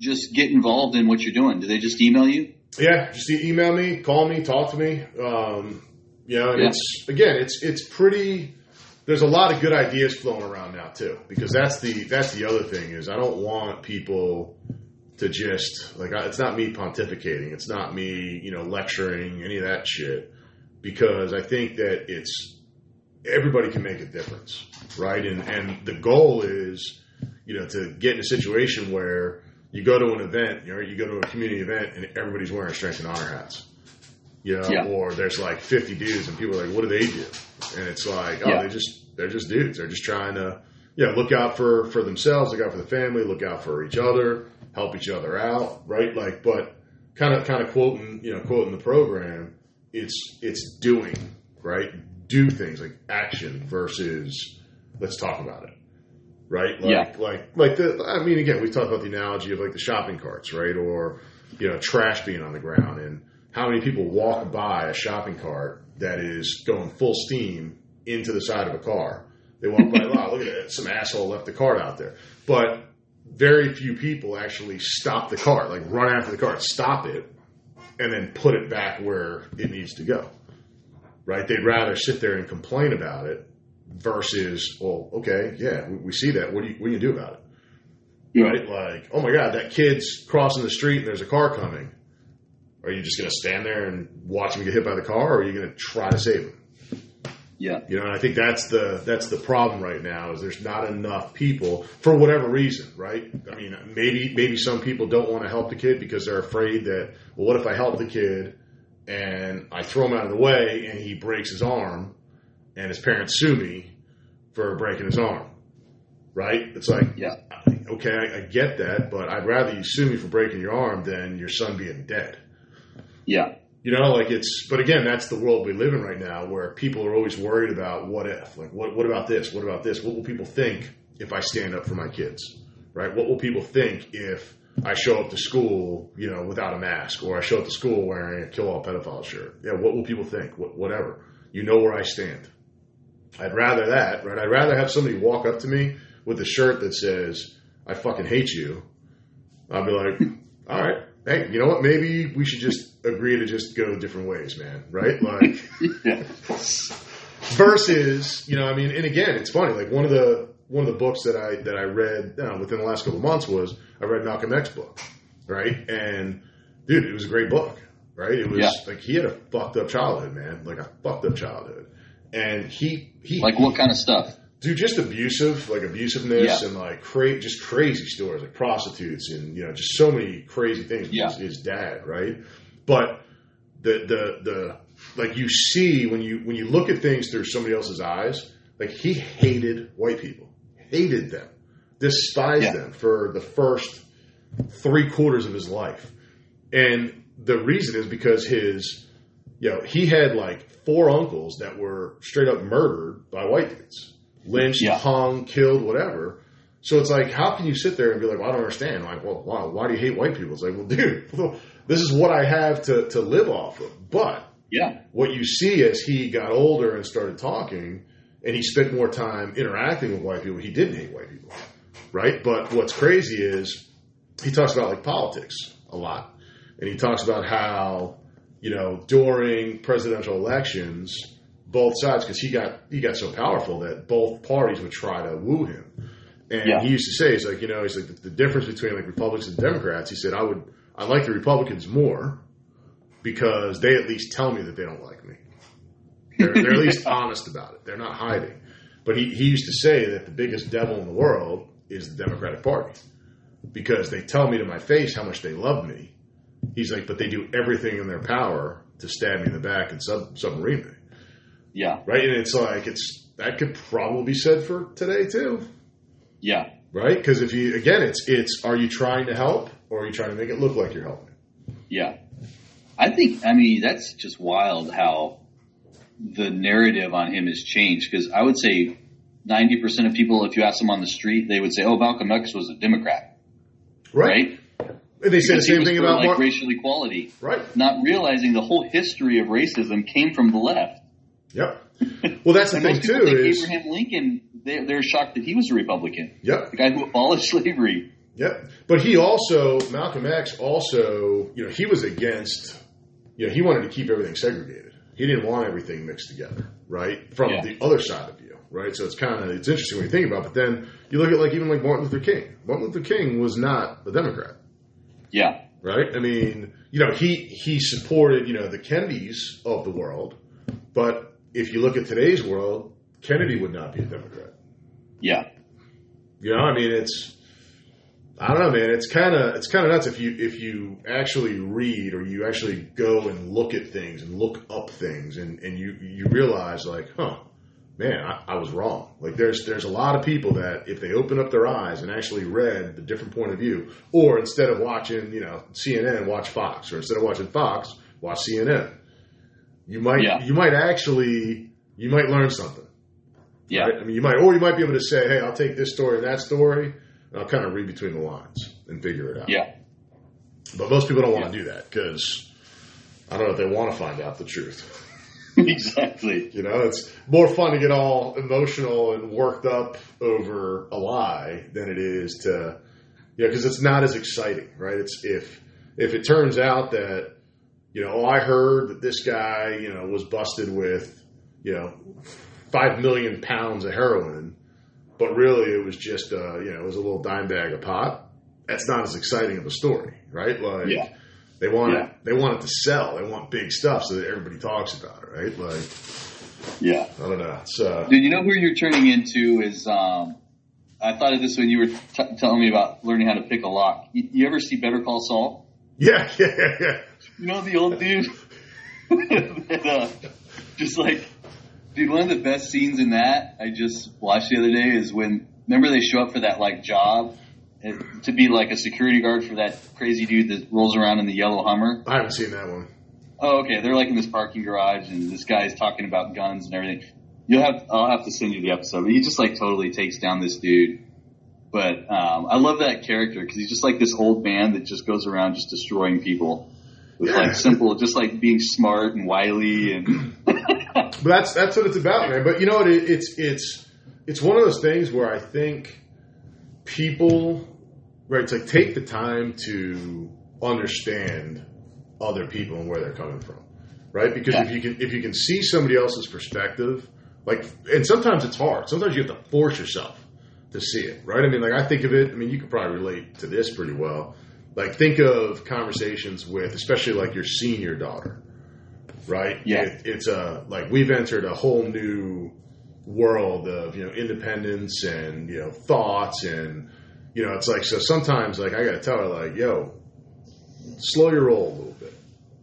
just get involved in what you're doing? Do they just email you? yeah. Just email me, call me, talk to me. Um, you know, and Yeah. it's again, it's it's pretty. There's a lot of good ideas flowing around now too, because that's the that's the other thing is I don't want people to just like I- it's not me pontificating, it's not me you know lecturing any of that shit, because I think that it's everybody can make a difference, right? And and the goal is you know to get in a situation where you go to an event, you know, you go to a community event and everybody's wearing strength and honor hats. You know, Yeah. or there's like 50 dudes and people are like, what do they do? And it's like, oh, Yeah. they just, they're just dudes. They're just trying to, yeah, look out for, for themselves, look out for the family, look out for each other, help each other out, right? Like, but kind of, kind of quoting, you know, quoting the program, it's, it's doing, right? Do things like action versus let's talk about it. Right? Like, Yeah. like, like the, I mean, again, we've talked about the analogy of like the shopping carts, right? Or, you know, trash being on the ground and how many people walk by a shopping cart that is going full steam into the side of a car. They walk by, wow, look at that. Some asshole left the cart out there. But very few people actually stop the cart, like run after the cart, stop it, and then put it back where it needs to go. Right? They'd rather sit there and complain about it versus, well, okay, yeah, we, we see that. What do you, what do you do about it? right? Like, oh my God, that kid's crossing the street and there's a car coming. Are you just going to stand there and watch him get hit by the car, or are you going to try to save him? Yeah. You know, and I think that's the that's the problem right now is there's not enough people for whatever reason, right? I mean, maybe maybe some people don't want to help the kid because they're afraid that, well, what if I help the kid and I throw him out of the way and he breaks his arm and his parents sue me for breaking his arm, right? It's like, Yeah. okay, I, I get that, but I'd rather you sue me for breaking your arm than your son being dead. Yeah. You know, like it's, but again, that's the world we live in right now where people are always worried about what if, like, what, what about this? What about this? What will people think if I stand up for my kids? Right? What will people think if I show up to school, you know, without a mask or I show up to school wearing a kill all pedophile shirt? Yeah. What will people think? What, whatever. You know where I stand. I'd rather that, right? I'd rather have somebody walk up to me with a shirt that says, I fucking hate you. I'll be like, all right, hey, you know what? Maybe we should just agree to just go different ways, man. Right? Like, versus, you know, I mean, and again, it's funny. Like one of the one of the books that I that I read you know, within the last couple of months was I read Malcolm X book, right? And dude, it was a great book, right? It was Yeah. like he had a fucked up childhood, man, like a fucked up childhood, and he he Like what kind of stuff? Dude, just abusive, like abusiveness Yeah. and like cra- just crazy stories, like prostitutes and you know, just so many crazy things. Yeah. His, his dad, right? But the the the like you see when you when you look at things through somebody else's eyes, like he hated white people, hated them, despised Yeah. them for the first three quarters of his life, and the reason is because his you know, he had like four uncles that were straight up murdered by white dudes, lynched, Yeah. hung, killed, whatever. So it's like, how can you sit there and be like, well, I don't understand. like, well, wow, why do you hate white people? It's like, well, dude, this is what I have to, to live off of. But Yeah. what you see as he got older and started talking and he spent more time interacting with white people, he didn't hate white people. Right? But what's crazy is he talks about like politics a lot. And he talks about how, you know, during presidential elections, both sides because he got he got so powerful that both parties would try to woo him. And Yeah. he used to say, he's like, you know, he's like the, the difference between like Republicans and Democrats. He said, I would I like the Republicans more because they at least tell me that they don't like me. They're, they're at least honest about it. They're not hiding. But he, he used to say that the biggest devil in the world is the Democratic Party because they tell me to my face how much they love me. He's like, but they do everything in their power to stab me in the back and sub, submarine me. Yeah. Right? And it's like, it's that could probably be said for today too. Yeah. Right? Because if you, again, it's, it's, are you trying to help or are you trying to make it look like you're helping? Yeah. I think, I mean, that's just wild how the narrative on him has changed because I would say 90% of people, if you ask them on the street, they would say, oh, Malcolm X was a Democrat, right? And they say the same thing about like Martin. racial equality, Right. not realizing the whole history of racism came from the left. Yep. Well, that's the thing too think is, Abraham Lincoln, they're, they're shocked that he was a Republican, yep. the guy who abolished slavery. Yep. But he also, Malcolm X also, you know, he was against, you know, he wanted to keep everything segregated. He didn't want everything mixed together, right? From Yeah. the other side of you, right? So it's kind of, it's interesting when you think about it. But then you look at like even like Martin Luther King. Martin Luther King was not a Democrat, Yeah. right? I mean, you know, he, he supported, you know, the Kennedys of the world. But if you look at today's world, Kennedy would not be a Democrat. Yeah. You know, I mean, it's I don't know, man. It's kind of it's kind of nuts if you if you actually read or you actually go and look at things and look up things and and you you realize like, huh, man, I, I was wrong. Like there's there's a lot of people that if they open up their eyes and actually read the different point of view, or instead of watching you know CNN, watch Fox, or instead of watching Fox, watch CNN. You might Yeah. you might actually you might learn something. Yeah. Right? I mean, you might, or you might be able to say, "Hey, I'll take this story and that story, and I'll kind of read between the lines and figure it out." Yeah. But most people don't want to do that because I don't know if they want to find out the truth. exactly. You know, it's more fun to get all emotional and worked up over a lie than it is to, yeah, because it's not as exciting, right? It's if if it turns out that you know, oh, I heard that this guy, you know, was busted with, you know, five million pounds of heroin, but really it was just, uh, you know, it was a little dime bag of pot. That's not as exciting of a story, right? Like, Yeah. they want Yeah. it, they want it to sell. They want big stuff so that everybody talks about it, right? Like, Yeah. I don't know. It's, uh, Dude, you know who you're turning into is, um, I thought of this when you were t- telling me about learning how to pick a lock. You, you ever see Better Call Saul? yeah, yeah, yeah, yeah. You know the old dude? that, uh, just like, dude, one of the best scenes in that I just watched the other day is when, remember they show up for that like job to be like a security guard for that crazy dude that rolls around in the yellow Hummer? I haven't seen that one. Oh, okay. They're like in this parking garage, and this guy's talking about guns and everything. You'll have I'll have to send you the episode. But he just like totally takes down this dude. But um, I love that character because he's just like this old man that just goes around just destroying people with Yeah. like simple, just like being smart and wily and But that's that's what it's about, man. But you know what? It, it's it's it's one of those things where I think people, right? It's like take the time to understand other people and where they're coming from, right? Because if you can if you can see somebody else's perspective, like, and sometimes it's hard. Sometimes you have to force yourself to see it, right? I mean, like I think of it. I mean, you could probably relate to this pretty well. Like, think of conversations with, especially like your senior daughter, right? Yeah. It, it's a like we've entered a whole new world of you know independence and you know thoughts and you know it's like so sometimes like I got to tell her like yo slow your roll a little bit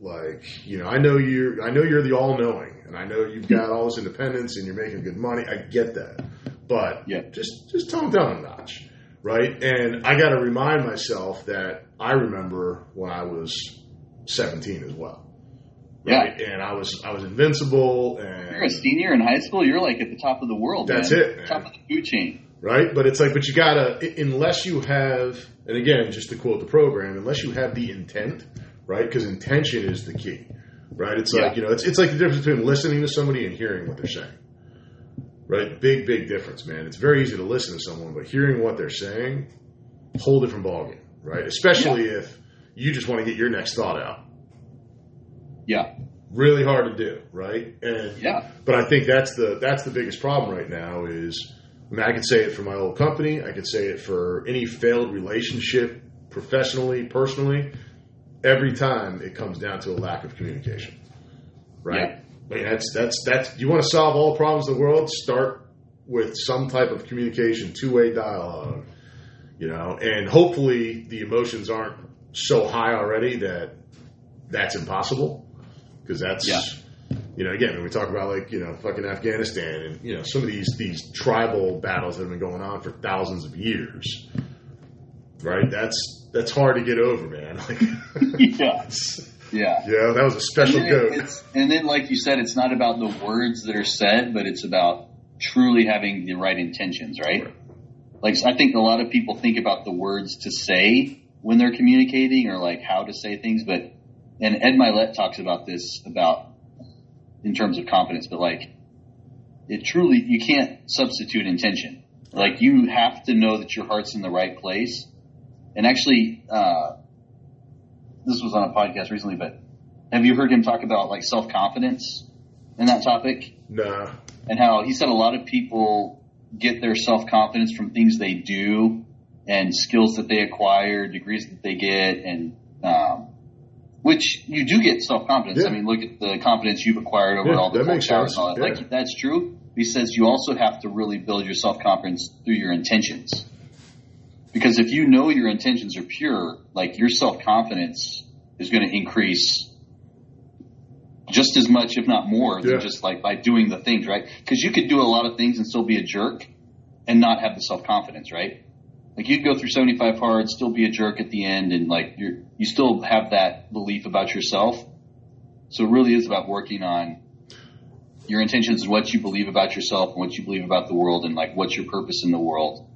like you know I know you're I know you're the all knowing and I know you've got all this independence and you're making good money I get that but Yeah. just just tone down a notch right and I got to remind myself that I remember when I was 17 as well Yeah. right? And I was I was invincible, and you're a senior in high school. You're like at the top of the world. That's man. it, man. Top of the food chain. right? But it's like, but you gotta unless you have, and again, just to quote the program, unless you have the intent, right? Because intention is the key, right? It's like you know, it's it's like the difference between listening to somebody and hearing what they're saying, right? Big big difference, man. It's very easy to listen to someone, but hearing what they're saying, whole different ballgame, right? Especially if you just want to get your next thought out. Yeah. really hard to do, right? And Yeah. but I think that's the that's the biggest problem right now is I mean I could say it for my old company, I could say it for any failed relationship professionally, personally. Every time it comes down to a lack of communication. Right? Yeah. I mean that's that's that's you want to solve all the problems of the world, start with some type of communication, two way dialogue. You know, and hopefully the emotions aren't so high already that that's impossible. Because that's Yeah. you know, again, when we talk about like, you know, fucking Afghanistan and, you know, some of these, these tribal battles that have been going on for thousands of years, right? That's, that's hard to get over, man. Like, yeah. Yeah. yeah, that was a special And then, goat. it's, and then, like you said, it's not about the words that are said, but it's about truly having the right intentions, right? Like, I think a lot of people think about the words to say when they're communicating or like how to say things, but, and Ed Mylett talks about this about in terms of confidence, but like, it truly, you can't substitute intention. Like, you have to know that your heart's in the right place. And actually, uh, this was on a podcast recently, but have you heard him talk about like self confidence in that topic Nah. and how he said a lot of people get their self confidence from things they do and skills that they acquire, degrees that they get, and um, which you do get self confidence. Yeah. I mean, look at the confidence you've acquired over Yeah, all the that makes sense. all that. Yeah. Like that's true. He says you also have to really build your self confidence through your intentions. Because if you know your intentions are pure, like your self confidence is going to increase just as much, if not more, than Yeah. just like by doing the things, right? Because you could do a lot of things and still be a jerk and not have the self confidence, right? Like you'd go through 75 hard, still be a jerk at the end, and like you're, you still have that belief about yourself. So it really is about working on your intentions and what you believe about yourself and what you believe about the world and like what's your purpose in the world.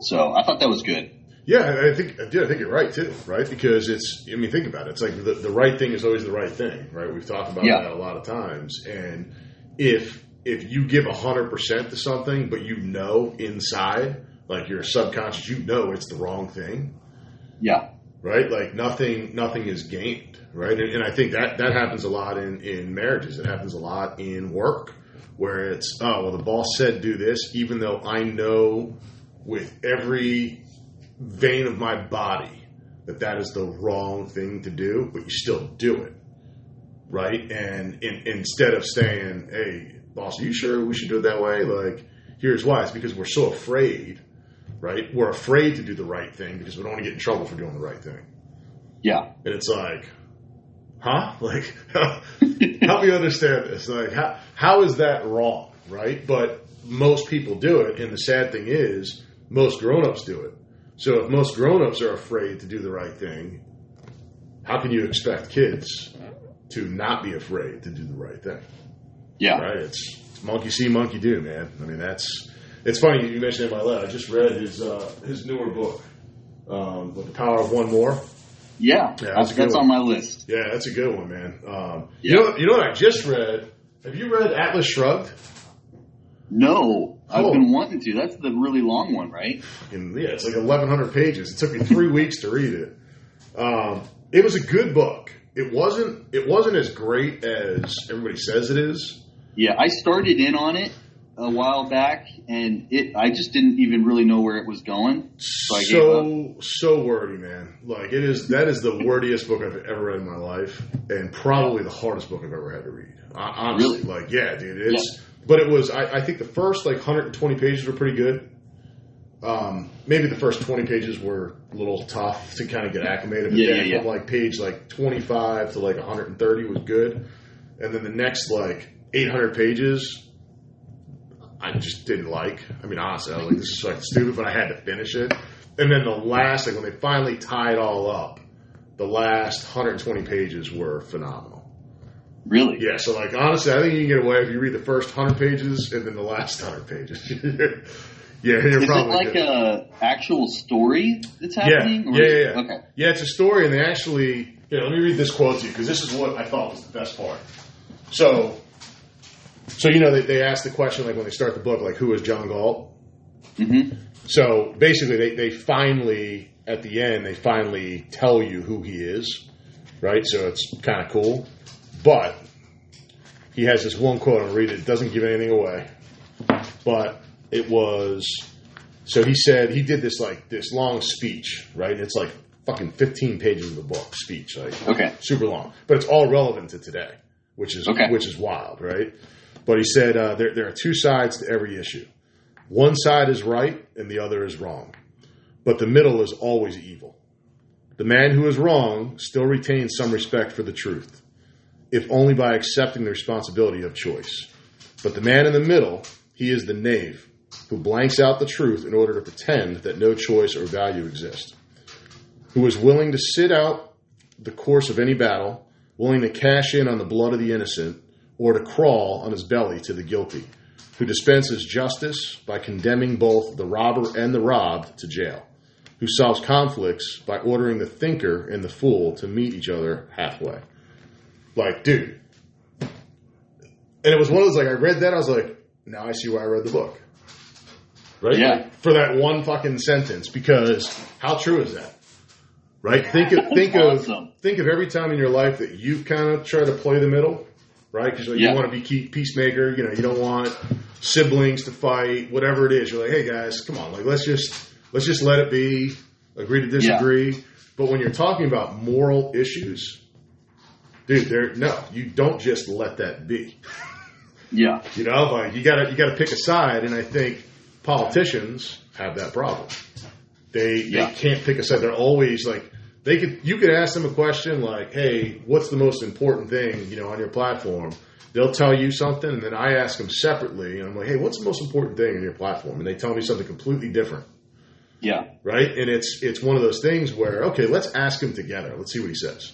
So I thought that was good. Yeah, I think, dude, I think you're right too, right? Because it's, I mean, think about it. It's like the, the right thing is always the right thing, right? We've talked about Yeah. that a lot of times. And if, if you give hundred percent to something, but you know inside, like your subconscious, you know it's the wrong thing, Yeah. right? Like nothing, nothing is gained, right? And, and I think that that happens a lot in in marriages. It happens a lot in work, where it's oh well, the boss said do this, even though I know with every vein of my body that that is the wrong thing to do, but you still do it, right? And in, instead of saying, "Hey, boss, are you sure we should do it that way?" Like, here's why: it's because we're so afraid, right? We're afraid to do the right thing because we don't want to get in trouble for doing the right thing. Yeah. And it's like, huh? Like, help me understand this. Like, how, how is that wrong, right? But most people do it, and the sad thing is, most grown-ups do it. So if most grown-ups are afraid to do the right thing, how can you expect kids to not be afraid to do the right thing? Yeah. Right? It's, it's monkey see, monkey do, man. I mean, that's it's funny you mentioned it in my letter. I just read his uh, his newer book, um, the power of one more. Yeah. Yeah, that's a that's that's on my list. Yeah, that's a good one, man. Um, Yeah. You know, you know what I just read. Have you read Atlas Shrugged? No, I've Oh. been wanting to. That's the really long one, right? And yeah, it's like 1,100 pages. It took me three weeks to read it. Um, it was a good book. It wasn't. It wasn't as great as everybody says it is. Yeah, I started in on it a while back, and it I just didn't even really know where it was going. So I So so wordy, man. Like it is. That is the wordiest book I've ever read in my life, and probably the hardest book I've ever had to read. Hon- Honestly, Really? like yeah, dude. It's. But it was. I, I think the first like 120 pages were pretty good. Um, maybe the first 20 pages were a little tough to kind of get acclimated. But Yeah, then yeah, from yeah. like page like 25 to like 130 was good, and then the next like 800 pages, I just didn't like. I mean, honestly, I was like, this is like stupid, but I had to finish it. And then the last, like when they finally tie it all up, the last 120 pages were phenomenal. Really? Yeah, so like honestly, I think you can get away if you read the first 100 pages and then the last 100 pages. yeah, you're Is it like good. a actual story that's Yeah, happening? yeah, is- yeah, yeah. Okay. Yeah, it's a story, and they actually. Yeah, let me read this quote to you because this is what I thought was the best part. So, so you know, they, they ask the question like when they start the book, like who is John Galt? hmm So basically, they, they finally at the end they finally tell you who he is, right? So it's kind of cool, but he has this one quote. I'll read it. It doesn't give anything away, but it was. So he said he did this like this long speech, right? It's like fucking 15 pages of the book speech, like Okay. super long, but it's all relevant to today, which is Okay. which is wild, right? But he said uh, there there are two sides to every issue. One side is right and the other is wrong, but the middle is always evil. The man who is wrong still retains some respect for the truth, if only by accepting the responsibility of choice. But the man in the middle, he is the knave, who blanks out the truth in order to pretend that no choice or value exists, who is willing to sit out the course of any battle, willing to cash in on the blood of the innocent, or to crawl on his belly to the guilty, who dispenses justice by condemning both the robber and the robbed to jail, who solves conflicts by ordering the thinker and the fool to meet each other halfway. Like, dude. And it was one of those, like, I read that, I was like, now I see why I read the book. Right? Yeah. For that one fucking sentence, because how true is that? Right? Think of, think Awesome. of, think of every time in your life that you've kind of tried to play the middle, right? Because like, Yeah. you want to be key- peacemaker, you know, you don't want siblings to fight, whatever it is. You're like, hey guys, come on, like let's just let's just let it be, agree to disagree. But when you're talking about moral issues, dude, there no, you don't just let that be. Yeah. You know, like you gotta you gotta pick a side, and I think politicians have that problem. They Yeah. they can't pick a side. They're always like they could you could ask them a question like, "Hey, what's the most important thing you know on your platform?" They'll tell you something, and then I ask them separately, and I'm like, "Hey, what's the most important thing on your platform?" And they tell me something completely different, Yeah. right? And it's it's one of those things where okay, let's ask him together. Let's see what he says.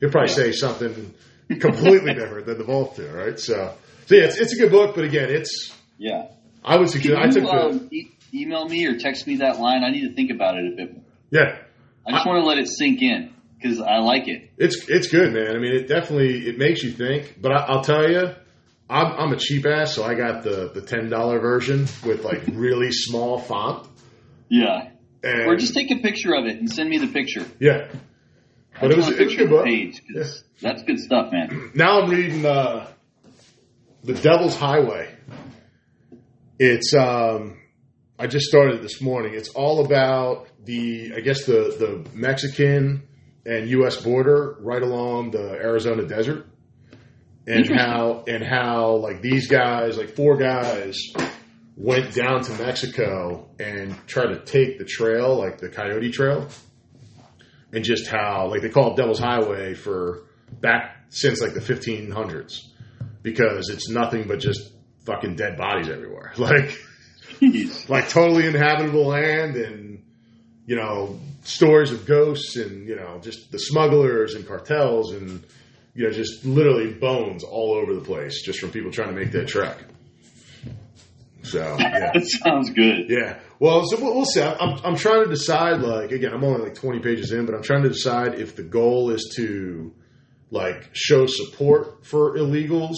He'll probably Yeah. say something completely different than the both do, right? So, so yeah, it's, it's a good book, but again, it's Yeah. I would suggest. I Can took you the um, e- email me or text me that line? I need to think about it a bit. more. yeah. I just want to let it sink in because I like it. It's it's good, man. I mean, it definitely it makes you think. But I, I'll tell you, I'm, I'm a cheap ass, so I got the the ten dollar version with like really small font. Yeah. And Or just take a picture of it and send me the picture. yeah. But it was just it wanna was a picture good the book. That's good stuff, man. Now I'm reading uh, the Devil's Highway. It's um, I just started it this morning. It's all about the I guess the the Mexican and U.S. border right along the Arizona desert, and how and how like these guys, like four guys, went down to Mexico and tried to take the trail, like the Coyote Trail, and just how like they call it Devil's Highway for back since like the 1500s because it's nothing but just fucking dead bodies everywhere, like like totally inhabitable land and you know stories of ghosts and you know just the smugglers and cartels and you know just literally bones all over the place just from people trying to make that trek. So yeah. That sounds good. Yeah. Well, so we'll, we'll see. I'm, I'm trying to decide, like, again, I'm only like 20 pages in, but I'm trying to decide if the goal is to, like, show support for illegals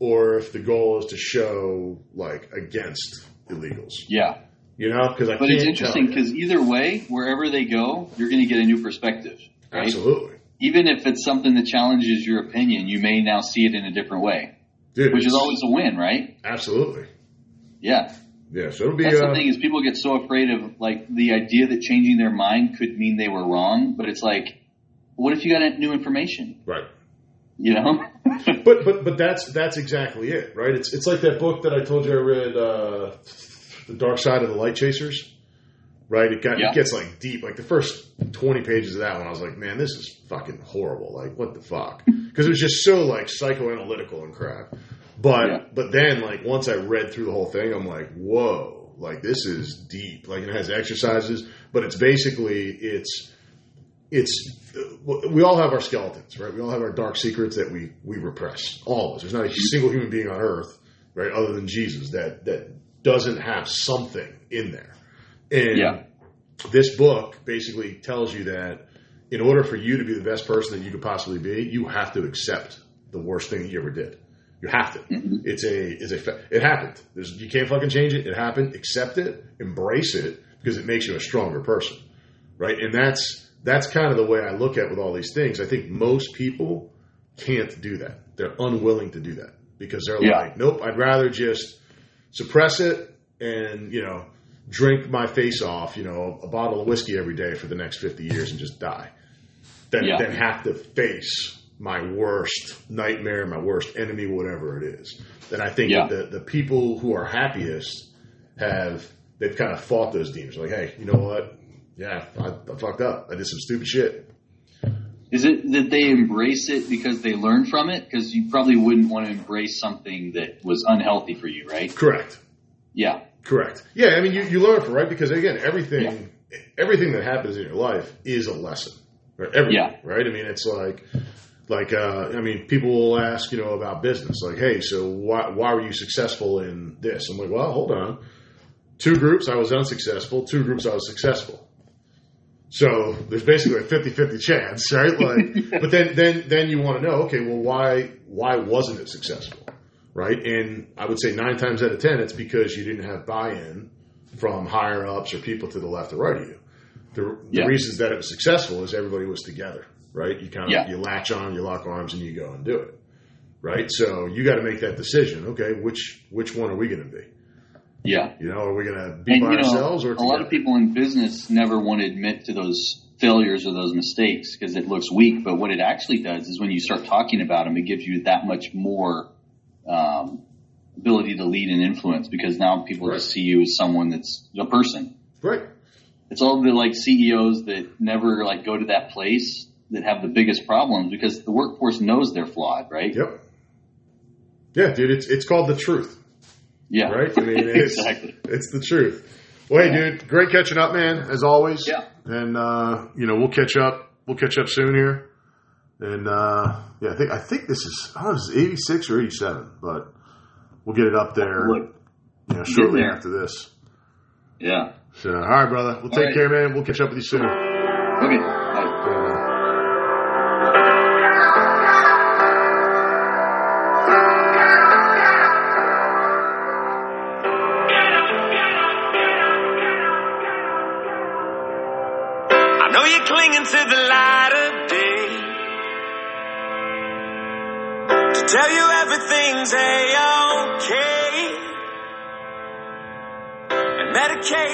or if the goal is to show, like, against illegals. Yeah. You know? Because I But it's interesting because either way, wherever they go, you're going to get a new perspective. Right? Absolutely. Even if it's something that challenges your opinion, you may now see it in a different way, Dude, which is always a win, right? Absolutely. Yeah. Yeah. So it'll be, That's uh, the thing is people get so afraid of like the idea that changing their mind could mean they were wrong, but it's like, what if you got new information? right. You know? But but but that's that's exactly it, right? It's it's like that book that I told you I read, uh, The Dark Side of the Light Chasers. Right? It got Yeah. it gets like deep. Like the first twenty pages of that one, I was like, man, this is fucking horrible. Like what the fuck? Because it was just so like psychoanalytical and crap. But Yeah. but then like once I read through the whole thing, I'm like, whoa, like this is deep. Like it has exercises, but it's basically it's it's we all have our skeletons, right? We all have our dark secrets that we we repress. All of us. There's not a single human being on earth, right, other than Jesus that that doesn't have something in there. And Yeah. this book basically tells you that in order for you to be the best person that you could possibly be, you have to accept the worst thing that you ever did. You have to. Mm-hmm. It's a it's a it happened. There's you can't fucking change it. It happened. Accept it. Embrace it because it makes you a stronger person, right? And that's that's kind of the way I look at with all these things. I think most people can't do that. They're unwilling to do that. because they're Yeah. like, nope, I'd rather just suppress it and you know drink my face off, you know, a bottle of whiskey every day for the next fifty years and just die, than Yeah. than have to face my worst nightmare, my worst enemy, whatever it is. And I think Yeah. that the the people who are happiest have they've kind of fought those demons. Like, hey, you know what? Yeah, I, I fucked up. I did some stupid shit. Is it that they embrace it because they learn from it? Because you probably wouldn't want to embrace something that was unhealthy for you, right? Correct. Yeah. Correct. Yeah, I mean, you, you learn from right? Because again, everything everything that happens in your life is a lesson. Right? Everything, Yeah. Right. I mean, it's like like uh, I mean, people will ask, you know, about business, like, hey, so why why were you successful in this? I'm like, well, hold on. Two groups, I was unsuccessful. Two groups, I was successful. So there's basically a 50-50 chance, right? Like, but then then then you want to know, okay, well, why why wasn't it successful? Right? And I would say nine times out of ten, it's because you didn't have buy-in from higher ups or people to the left or right of you. The, the Yeah. reasons that it was successful is everybody was together, right? You kind of Yeah. you latch on, you lock arms, and you go and do it, right? So you got to make that decision. Okay, which which one are we going to be? Yeah. You know, are we going to be And by you know, ourselves or a lot of people in business never want to admit to those failures or those mistakes because it looks weak. But what it actually does is when you start talking about them, it gives you that much more um, ability to lead and influence because now people Right. just see you as someone that's a person. Right. It's all the like CEOs that never like go to that place that have the biggest problems because the workforce knows they're flawed, right? Yep. Yeah, dude, it's it's called the truth. Yeah. right? I mean, it's, exactly. it's the truth. Well, hey, dude, great catching up, man, as always. Yeah. And uh, you know, we'll catch up. We'll catch up soon here. And uh, yeah, I think I think this is I don't know, this is eighty six or eighty seven, but we'll get it up there. Look, you know, shortly there. after this. yeah. So, all right, brother. We'll take right. care, man. We'll catch up with you soon. Okay.